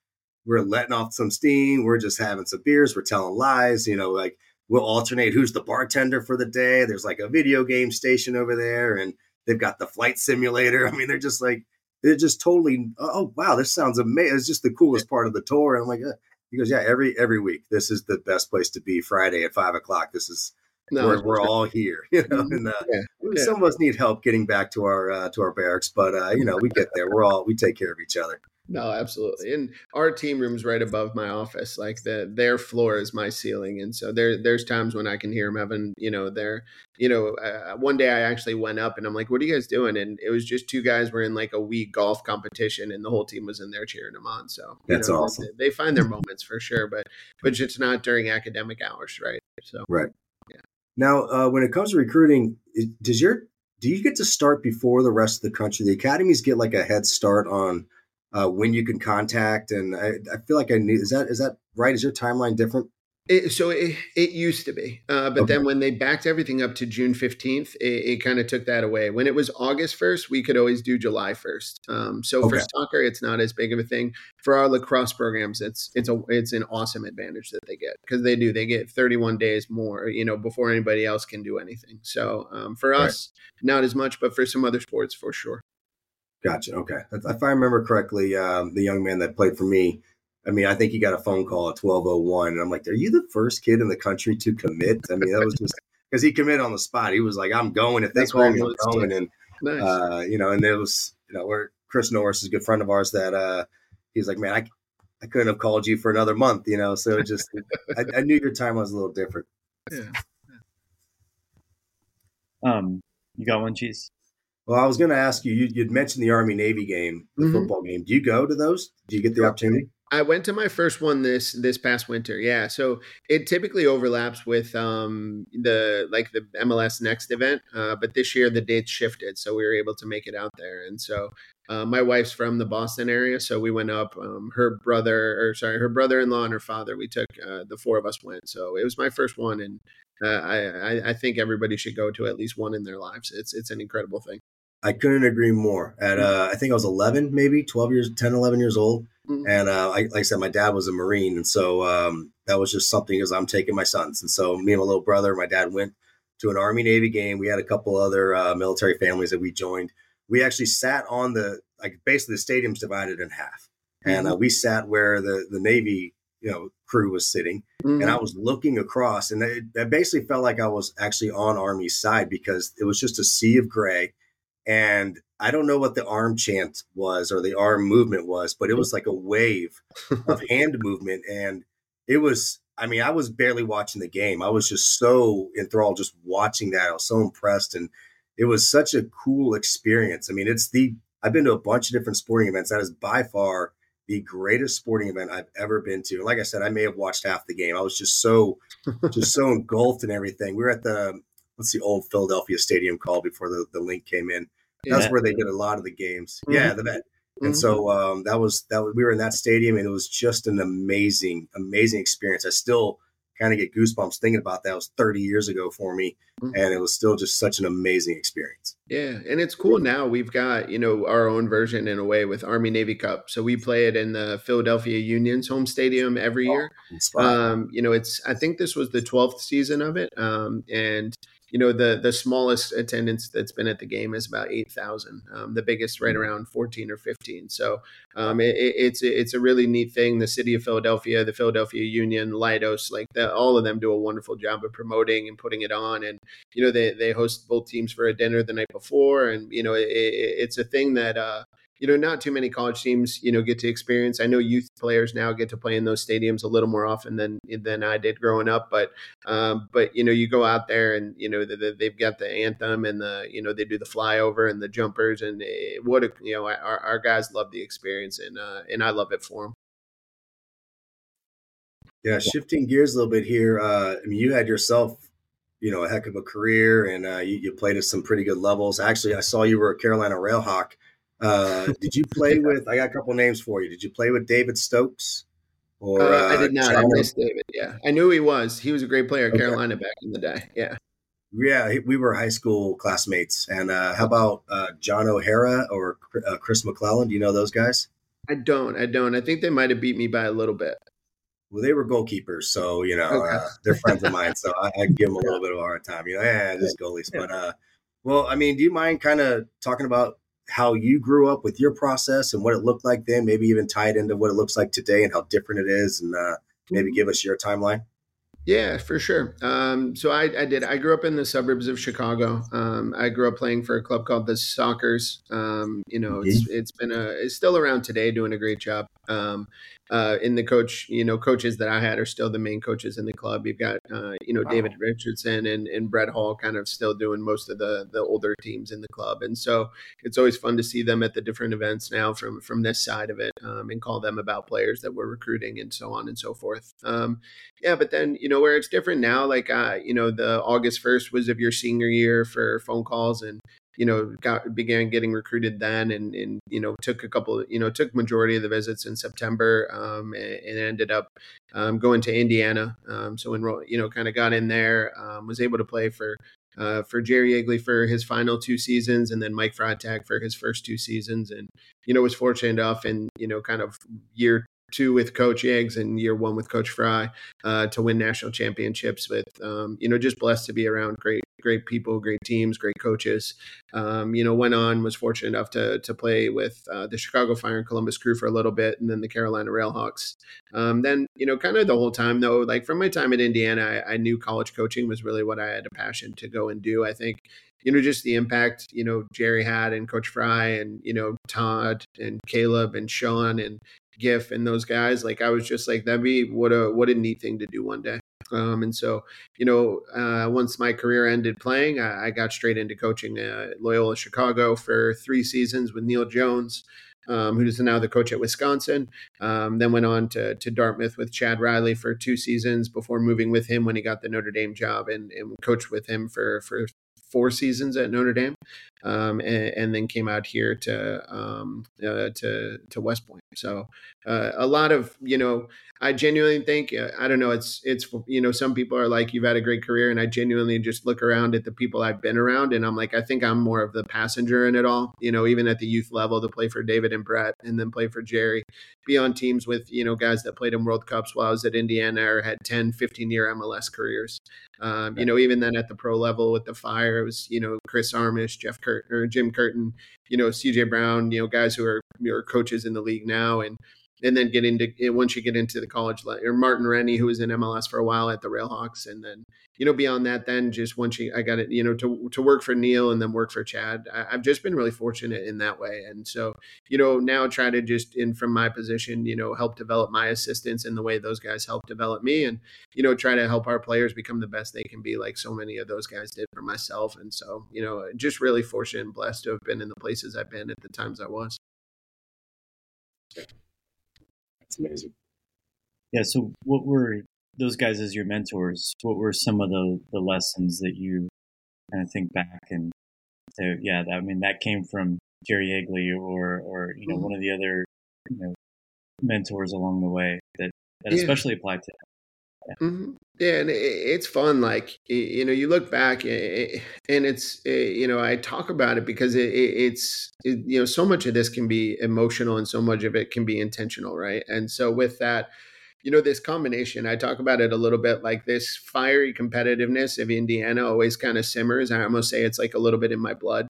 we're letting off some steam. We're just having some beers. We're telling lies. You know, like we'll alternate who's the bartender for the day. There's like a video game station over there, and they've got the flight simulator. I mean, they're just like they're just totally. Oh wow, this sounds amazing. It's just the coolest part of the tour. And I'm like, uh, he goes, yeah, every every week. This is the best place to be. Friday at five o'clock. This is no, we're, we're all here, you know. Mm-hmm. And uh, yeah, yeah. some of us need help getting back to our uh, to our barracks, but uh, you know, we get there. We're all we take care of each other. No, absolutely. And our team room's right above my office. Like the their floor is my ceiling, and so there there's times when I can hear them having, you know, their, you know, uh, one day I actually went up and I'm like, "What are you guys doing?" And it was just two guys were in like a Wii golf competition, and the whole team was in there cheering them on. So that's know, awesome. They, they find their moments for sure, but but it's not during academic hours, right? So right. Now, uh, when it comes to recruiting, does your do you get to start before the rest of the country? The academies get like a head start on uh, when you can contact, and I, I feel like I need is that is that right? Is your timeline different? It, so it, it used to be, uh, but okay. then when they backed everything up to June fifteenth, it, it kind of took that away. When it was August first, we could always do July first. Um, so okay. for soccer, it's not as big of a thing. For our lacrosse programs, it's it's a it's an awesome advantage that they get because they do they get thirty one days more, you know, before anybody else can do anything. So um, for us, right. not as much, but for some other sports, for sure. Gotcha. Okay, if I remember correctly, um, the young man that played for me I mean, I think he got a phone call at 1201 and I'm like, are you the first kid in the country to commit? I mean, that was just because he committed on the spot. He was like, "I'm going if they That's call me, I'm going." And nice. uh, you know, and there was you know where Chris Norris is a good friend of ours that uh, he's like, "Man, I I couldn't have called you for another month," you know. So it just I, I knew your time was a little different. Yeah. Um, you got one cheese. Well, I was going to ask you, you. would mentioned the Army Navy game, the mm-hmm. football game. Do you go to those? Do you get the opportunity? I went to my first one this this past winter. Yeah, so it typically overlaps with um, the like the MLS Next event, uh, but this year the dates shifted, so we were able to make it out there. And so uh, my wife's from the Boston area, so we went up. Um, her brother, or sorry, her brother-in-law and her father. We took uh, the four of us went. So it was my first one, and uh, I I think everybody should go to at least one in their lives. It's it's an incredible thing. I couldn't agree more. At uh, I think I was 11, maybe 12 years, 10, 11 years old. Mm-hmm. And uh, I, like I said, my dad was a Marine. And so um, that was just something as I'm taking my sons. And so me and my little brother, my dad went to an Army Navy game. We had a couple other uh, military families that we joined. We actually sat on the, like basically the stadium's divided in half. Mm-hmm. And uh, we sat where the, the Navy, you know, crew was sitting. Mm-hmm. And I was looking across and it, it basically felt like I was actually on Army's side because it was just a sea of gray and I don't know what the arm chant was or the arm movement was, but it mm-hmm. was like a wave of hand movement. And it was, I mean, I was barely watching the game. I was just so enthralled just watching that. I was so impressed. And it was such a cool experience. I mean, it's the, I've been to a bunch of different sporting events. That is by far the greatest sporting event I've ever been to. And like I said, I may have watched half the game. I was just so, just so engulfed in everything. We were at the, what's the old Philadelphia Stadium called before the, the Linc came in that's yeah. where they did a lot of the games. Mm-hmm. Yeah, the vet. And mm-hmm. so um, that was that. Was, we were in that stadium, and it was just an amazing, amazing experience. I still kind of get goosebumps thinking about that. It was 30 years ago for me, mm-hmm. and it was still just such an amazing experience. Yeah, and it's cool now. We've got you know our own version in a way with Army Navy Cup. So we play it in the Philadelphia Union's home stadium every oh, year. Um, you know, it's I think this was the 12th season of it, um, and you know the the smallest attendance that's been at the game is about 8000 um, the biggest right mm-hmm. around 14 or 15 so um, it, it's it's a really neat thing. The city of philadelphia the philadelphia union leidos like the, all of them do a wonderful job of promoting and putting it on. And you know they, they host both teams for a dinner the night before. And you know it, it's a thing that uh, you know, not too many college teams, you know, get to experience. I know youth players now get to play in those stadiums a little more often than than I did growing up. But um, but you know, you go out there and you know the, the, they've got the anthem and the you know they do the flyover and the jumpers and it, what a, you know our, our guys love the experience and uh, and I love it for them. Yeah, shifting gears a little bit here. Uh, I mean, you had yourself you know a heck of a career and uh, you, you, played at some pretty good levels actually i saw you were a carolina railhawk uh, did you play with? I got a couple names for you. Did you play with David Stokes? Or uh, I did not. I missed David. Yeah, I knew he was. He was a great player at okay. Carolina back in the day. Yeah. Yeah, we were high school classmates. And uh, how about uh, John O'Hara or uh, Chris McClellan? Do you know those guys? I don't. I don't. I think they might have beat me by a little bit. Well, they were goalkeepers, so you know okay. uh, they're friends of mine. So I, I give them a little bit of a hard time. You know, yeah, just goalies. Yeah. But uh, well, I mean, do you mind kind of talking about how you grew up with your process and what it looked like then, maybe even tie it into what it looks like today and how different it is, and uh, maybe mm-hmm. give us your timeline. Yeah, for sure. Um, so I, I, did. I grew up in the suburbs of Chicago. Um, I grew up playing for a club called the Sockers. Um, you know, it's mm-hmm. it's been a it's still around today, doing a great job. Uh, in the coach, you know, coaches that I had are still the main coaches in the club. You've got, uh, you know, wow. David Richardson and, and Brett Hall kind of still doing most of the the older teams in the club, and so it's always fun to see them at the different events now from from this side of it, um, and call them about players that we're recruiting and so on and so forth. Um, yeah, but then you know where it's different now, like uh, you know, the August first was of your senior year for phone calls and you know, got began getting recruited then, and and you know took a couple, you know, took majority of the visits in September, um, and, and, ended up um, going to Indiana. Um, so enroll, you know, kind of got in there, um, was able to play for. Uh, for Jerry Yeagley for his final two seasons, and then Mike Freitag for his first two seasons, and you know was fortunate enough in you know kind of year two with Coach Iggs and year one with Coach Fry uh, to win national championships. With um, you know, just blessed to be around great great people, great teams, great coaches. Um, you know, went on was fortunate enough to to play with uh, the Chicago Fire and Columbus Crew for a little bit, and then the Carolina Railhawks. Um, then you know, kind of the whole time though, like from my time at Indiana, I, I knew college coaching was really what I had a passion to go and do. I think you know, just the impact, you know, Jerry had and Coach Fry and, you know, Todd and Caleb and Sean and Giff and those guys. Like I was just like, that'd be what a what a neat thing to do one day. Um, and so, you know, uh, once my career ended playing, I, I got straight into coaching uh, Loyola Chicago for three seasons with Neil Jones. Um, who's now the coach at Wisconsin. Um, then went on to, to Dartmouth with Chad Riley for two seasons before moving with him when he got the Notre Dame job and, and coached with him for, for four seasons at Notre Dame, um, and, and, then came out here to um, uh, to to West Point. So uh, a lot of you know, I genuinely think uh, I don't know. It's it's you know, some people are like you've had a great career, and I genuinely just look around at the people I've been around, and I'm like, I think I'm more of the passenger in it all. You know, even at the youth level, to play for David and Brett, and then play for Jerry, be on teams with you know guys that played in World Cups while I was at Indiana or had 10, 15 year MLS careers. Um, you know, even then at the pro level with the Fire, it was you know Chris Armas, Jeff Curt or Jim Curtin, you know CJ Brown, you know guys who are you know, coaches in the league now, and and then get into eh, once you get into the college or Martin Rennie, who was in MLS for a while at the Railhawks, and then you know beyond that, then just once you I got it, you know, to to work for Neil and then work for Chad. I, have just been really fortunate in that way, and so you know now try to just in from my position, you know, help develop my assistants in the way those guys help develop me, and you know try to help our players become the best they can be, like so many of those guys did myself, and so you know just really fortunate and blessed to have been in the places I've been at the times I was. It's amazing. Yeah. So, what were those guys as your mentors? What were some of the the lessons that you kind of think back and say, yeah, I mean, that came from Jerry Yeagley or or you know mm-hmm. one of the other you know mentors along the way that that yeah. especially applied to yeah. Mm-hmm. Yeah, and it's fun. Like you know, you look back, and it's you know, I talk about it because it's you know, so much of this can be emotional, and so much of it can be intentional, right? And so with that, you know, this combination, I talk about it a little bit like this fiery competitiveness of Indiana always kind of simmers. I almost say it's like a little bit in my blood.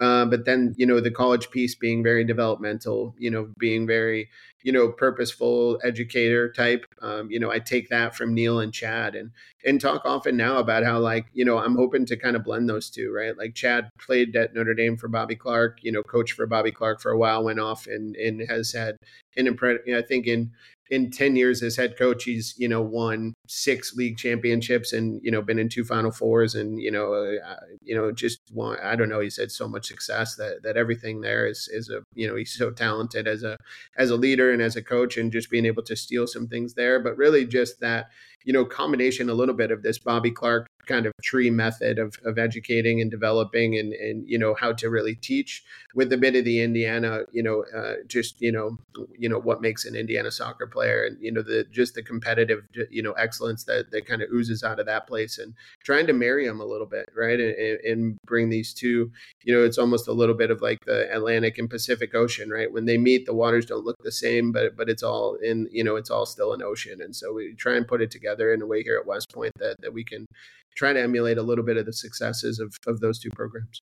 Uh, but then, you know, the college piece being very developmental, you know, being very, you know, purposeful educator type. Um, you know, I take that from Neil and Chad and and talk often now about how like, you know, I'm hoping to kind of blend those two, right? Like Chad played at Notre Dame for Bobby Clark, you know, coach for Bobby Clark for a while, went off and and has had an impressive, I think in in 10 years as head coach he's you know won six league championships and you know been in two final fours and you know uh, you know just want i don't know he's had so much success that that everything there is is a you know he's so talented as a as a leader and as a coach and just being able to steal some things there but really just that you know combination a little bit of this bobby clark kind of tree method of, of educating and developing and, and you know how to really teach with a bit of the indiana you know uh, just you know you know what makes an indiana soccer player and you know the just the competitive you know excellence that that kind of oozes out of that place and trying to marry them a little bit right and, and bring these two you know it's almost a little bit of like the atlantic and pacific ocean right when they meet the waters don't look the same but but it's all in you know it's all still an ocean and so we try and put it together in a way here at west point that that we can try to emulate a little bit of the successes of, of those two programs.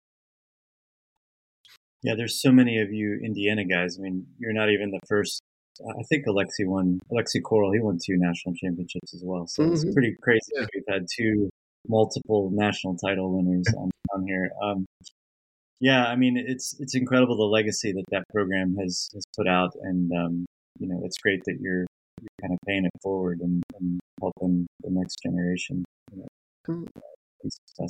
Yeah, there's so many of you Indiana guys. I mean, you're not even the first. I think Alexi won. Alexi Coral, he won two national championships as well. So mm-hmm. it's pretty crazy. Yeah. We've had two multiple national title winners on, on here. Um, yeah, I mean, it's it's incredible the legacy that that program has has put out, and um, you know, it's great that you're you're kind of paying it forward and, and helping the next generation. You know, Mm.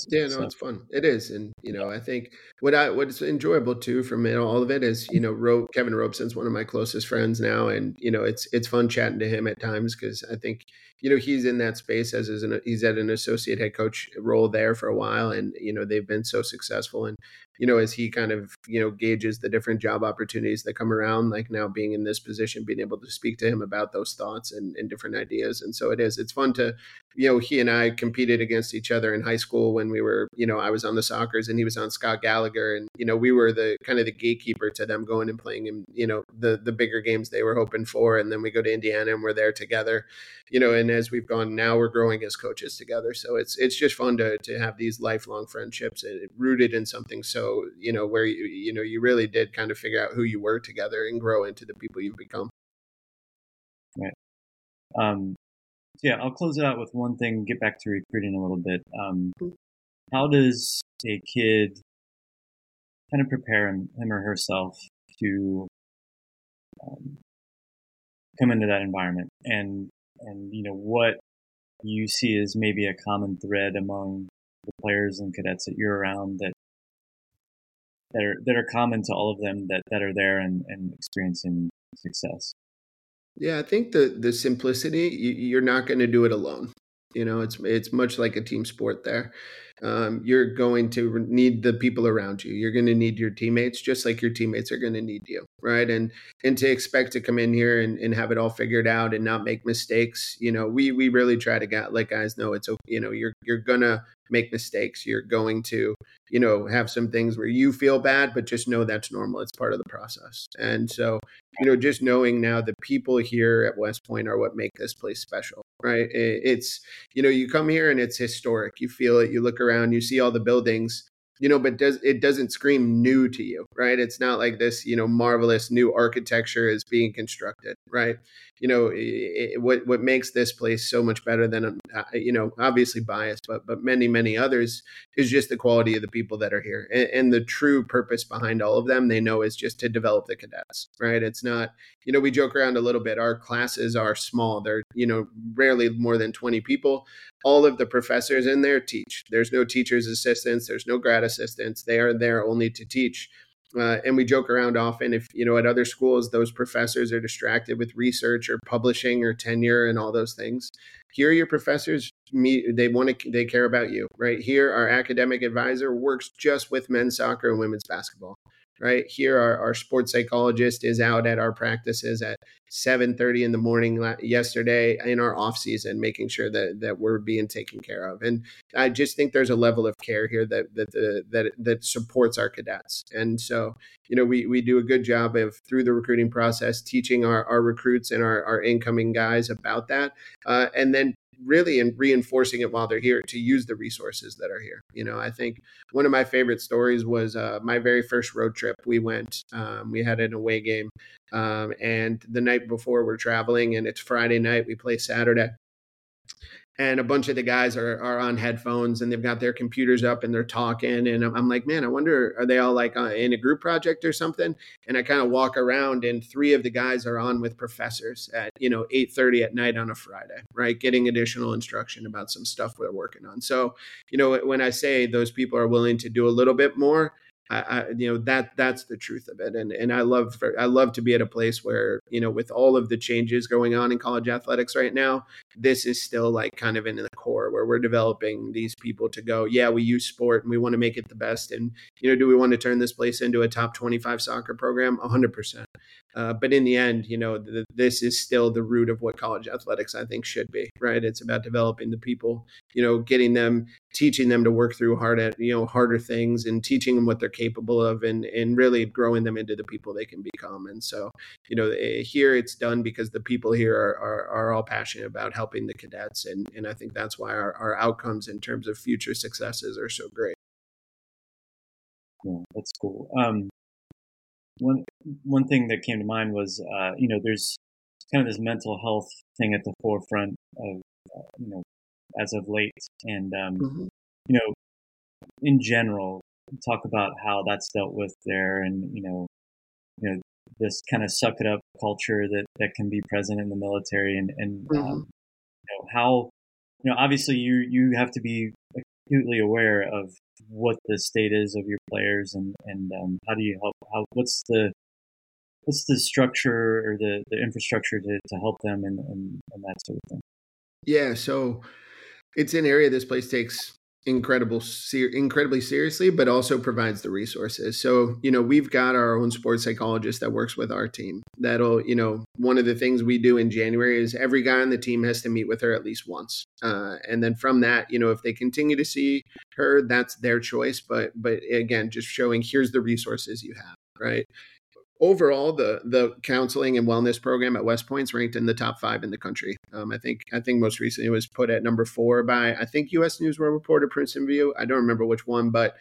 Yeah, no, it's fun. It is, and you know, I think what I what's enjoyable too from it, all of it is, you know, Ro- Kevin Robson's one of my closest friends now, and you know, it's it's fun chatting to him at times because I think you know he's in that space as is an, he's at an associate head coach role there for a while, and you know they've been so successful. And you know as he kind of you know gauges the different job opportunities that come around, like now being in this position, being able to speak to him about those thoughts and, and different ideas. And so it is. It's fun to you know he and I competed against each other in high school when we were you know I was on the Sockers and he was on Scott Gallagher, and you know we were the kind of the gatekeeper to them going and playing in you know the the bigger games they were hoping for, and then we go to Indiana and we're there together, you know. And as we've gone now, we're growing as coaches together. So it's it's just fun to to have these lifelong friendships uh, rooted in something so you know where you you know you really did kind of figure out who you were together and grow into the people you've become. Right. Um, yeah, I'll close it out with one thing. Get back to recruiting a little bit. Um, mm-hmm. how does a kid kind of prepare him, him or herself to um, come into that environment and and you know what you see as maybe a common thread among the players and cadets that you're around that that are that are common to all of them that that are there and, and experiencing success? Yeah i think the the simplicity you, you're not going to do it alone. You know it's it's much like a team sport there um, you're going to need the people around you. You're going to need your teammates, just like your teammates are going to need you, right? And and to expect to come in here and, and have it all figured out and not make mistakes, you know, we we really try to get let guys know it's you know you're you're gonna make mistakes. You're going to you know have some things where you feel bad, but just know that's normal. It's part of the process. And so you know, just knowing now the people here at West Point are what make this place special right? It's, you know, you come here and it's historic. You feel it, you look around, you see all the buildings, you know, but does it doesn't scream new to you, right? It's not like this, you know, marvelous new architecture is being constructed, right? You know, it, what what makes this place so much better than, uh, you know, obviously biased, but but many many others is just the quality of the people that are here and, and the true purpose behind all of them. They know is just to develop the cadets, right? It's not, you know, we joke around a little bit. Our classes are small; they're you know rarely more than twenty people all of the professors in there teach. There's no teacher's assistants, there's no grad assistants. They are there only to teach. Uh, and we joke around often if you know at other schools those professors are distracted with research or publishing or tenure and all those things here your professors meet they want to they care about you right here our academic advisor works just with men's soccer and women's basketball right? Here our, our sports psychologist is out at our practices at 7.30 in the morning yesterday in our off season making sure that that we're being taken care of. And i just think there's a level of care here that that that that supports our cadets. And so you know we we do a good job of through the recruiting process teaching our, our recruits and our, our incoming guys about that. Uh, and then really in reinforcing it while they're here to use the resources that are here. You know, I think one of my favorite stories was uh, my very first road trip. We went, um, we had an away game, um, and the night before we're traveling, and it's Friday night. We play Saturday, and a bunch of the guys are, are on headphones and they've got their computers up and they're talking. And i'm like man i wonder are they all like uh, in a group project or something? And i kind of walk around and three of the guys are on with professors at you know 8.30 at night on a friday right? Getting additional instruction about some stuff we're working on. So you know when i say those people are willing to do a little bit more I, I, you know that that's the truth of it. And and I love for, I love to be at a place where you know with all of the changes going on in college athletics right now this is still like kind of in the core where we're developing these people to go yeah we use sport and we want to make it the best and you know do we want to turn this place into a top 25 soccer program 100% uh, but in the end, you know, this is still the root of what college athletics I think should be, right? It's about developing the people, you know, getting them, teaching them to work through hard at, you know, harder things and teaching them what they're capable of and, and really growing them into the people they can become. And so, you know, eh, here it's done because the people here are, are, are all passionate about helping the cadets. And, and I think that's why our, our outcomes in terms of future successes are so great. Yeah, that's cool. Um, one one thing that came to mind was uh, you know there's kind of this mental health thing at the forefront of uh, you know as of late and um, mm-hmm. you know in general talk about how that's dealt with there and you know you know this kind of suck it up culture that that can be present in the military and and um, mm-hmm. um, know how you know obviously you you have to be acutely aware of what the state is of your players and and um, how do you help how what's the what's the structure or the, the infrastructure to, to help them and, and, and that sort of thing? Yeah, so it's an area this place takes incredible ser- incredibly seriously but also provides the resources. So you know we've got our own sports psychologist that works with our team. That'll you know one of the things we do in january is every guy on the team has to meet with her at least once. Uh, and then from that you know if they continue to see her that's their choice but but again just showing here's the resources you have right overall, the the counseling and wellness program at West Point's ranked in the top five in the country. Um, I think I think most recently it was put at number four by I think U.S. News World Report or Princeton Review. I don't remember which one, but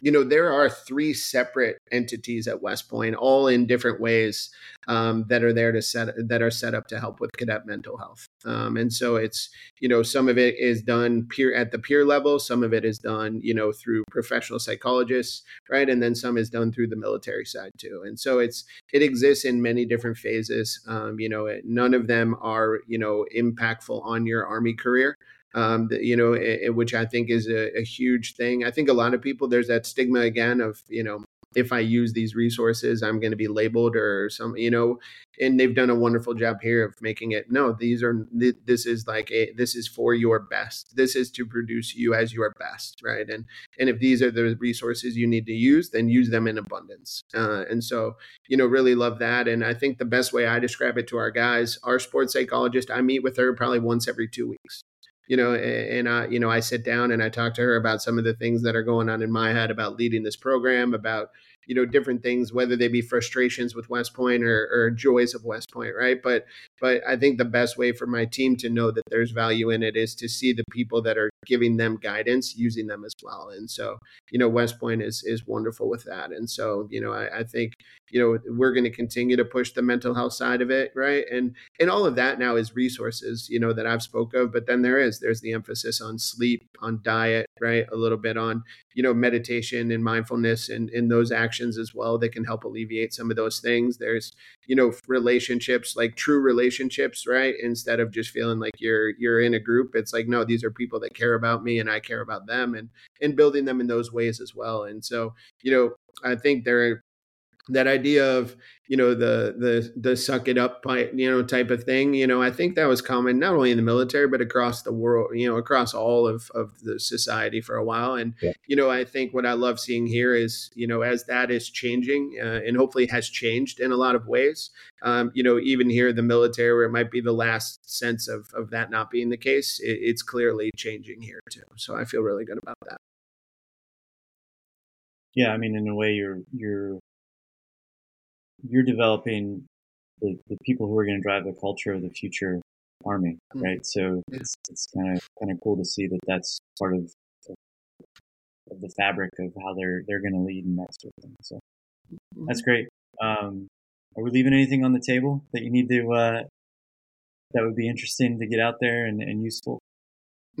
you know there are three separate entities at west point all in different ways um, that are there to set that are set up to help with cadet mental health. Um, and so it's you know some of it is done peer at the peer level some of it is done you know through professional psychologists right? And then some is done through the military side too. And so it's it exists in many different phases. Um, you know none of them are you know impactful on your army career um, you know, it, which I think is a, a huge thing. I think a lot of people there's that stigma again of you know if I use these resources, I'm going to be labeled or some, you know, and they've done a wonderful job here of making it. No, these are, this is like a, this is for your best. This is to produce you as your best. Right. And, and if these are the resources you need to use, then use them in abundance. Uh, and so, you know, really love that. And I think the best way I describe it to our guys, our sports psychologist, I meet with her probably once every two weeks you know, and I, you know, I sit down and I talk to her about some of the things that are going on in my head about leading this program, about you know different things whether they be frustrations with west point or, or joys of west point right? But but i think the best way for my team to know that there's value in it is to see the people that are giving them guidance using them as well. And so you know west point is is wonderful with that. And so you know i, I think you know we're going to continue to push the mental health side of it right? And and all of that now is resources you know that i've spoke of but then there is there's the emphasis on sleep on diet right? A little bit on you know meditation and mindfulness and in those actions as well that can help alleviate some of those things. There's you know relationships like true relationships right? Instead of just feeling like you're you're in a group it's like no these are people that care about me and I care about them and and building them in those ways as well. And so you know I think there that idea of you know the the the suck it up you know type of thing you know i think that was common not only in the military but across the world you know across all of of the society for a while. And yeah. you know i think what i love seeing here is you know as that is changing uh, and hopefully has changed in a lot of ways um, you know even here the military where it might be the last sense of of that not being the case it, it's clearly changing here too. So i feel really good about that. Yeah i mean in a way you're you're you're developing the, the people who are going to drive the culture of the future army, mm-hmm. right? So it's it's kind of kind of cool to see that that's part of of the fabric of how they're they're going to lead and that sort of thing. So that's mm-hmm. great. Um, are we leaving anything on the table that you need to uh, that would be interesting to get out there and, and useful?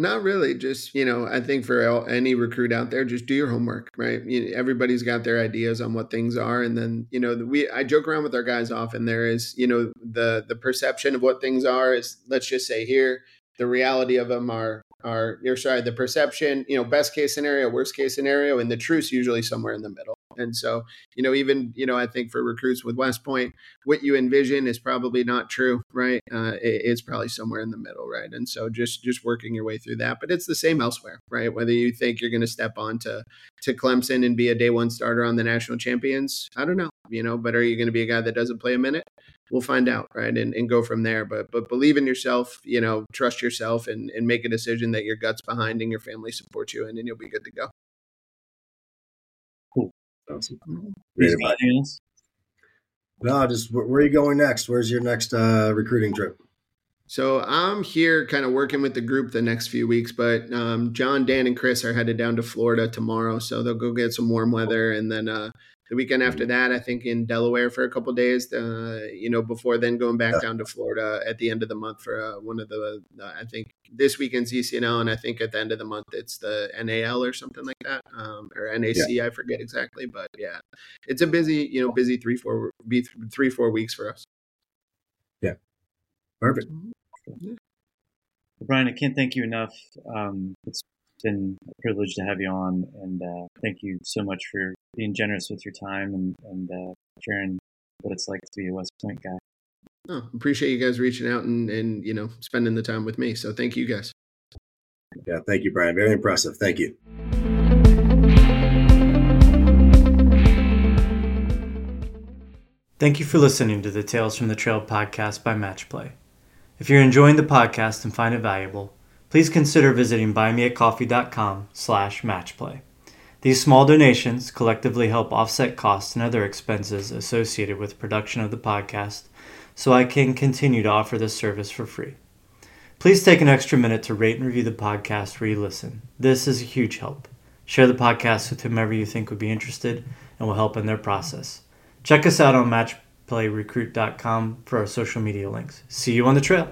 Not really. Just you know, I think for any recruit out there, just do your homework. Right? You everybody's got their ideas on what things are, and then you know, we I joke around with our guys often. There is you know the the perception of what things are is let's just say here the reality of them are are you're sorry the perception you know best case scenario worst case scenario and the truth's usually somewhere in the middle and so, you know, even, you know, I think for recruits with West Point, what you envision is probably not true, right? Uh, it, it's probably somewhere in the middle, right? And so just just working your way through that. But it's the same elsewhere, right? Whether you think you're going to step on to, to Clemson and be a day one starter on the national champions, I don't know, you know, but are you going to be a guy that doesn't play a minute? We'll find out, right? And, and go from there. But but believe in yourself, you know, trust yourself and, and make a decision that your guts behind and your family supports you in, and you'll be good to go. Awesome. Great advice. No, just where are you going next? Where's your next uh, recruiting trip? So I'm here kind of working with the group the next few weeks, but um, John, Dan, and Chris are headed down to Florida tomorrow. So they'll go get some warm weather and then uh, the weekend after mm-hmm. that, I think in Delaware for a couple days. Uh, you know, before then going back down to Florida at the end of the month for uh, one of the. Uh, I think this weekend's ECNL, and I think at the end of the month it's the NAL or something like that, um, or NAC. Yeah. I forget exactly, but yeah, it's a busy, you know, busy three four three four weeks for us. Yeah, perfect. Yeah. Brian, I can't thank you enough. Um, it's been a privilege to have you on, and uh, thank you so much for being generous with your time and, and uh, sharing what it's like to be a West Point guy. Oh, appreciate you guys reaching out and and you know spending the time with me. So thank you guys. Yeah, thank you, Brian. Very impressive. Thank you. Thank you for listening to the Tales from the Trail podcast by Matchplay. If you're enjoying the podcast and find it valuable, please consider visiting buymeacoffee.com slash matchplay. These small donations collectively help offset costs and other expenses associated with production of the podcast so I can continue to offer this service for free. Please take an extra minute to rate and review the podcast where you listen. This is a huge help. Share the podcast with whomever you think would be interested and will help in their process. Check us out on matchplayrecruit.com for our social media links. See you on the trail.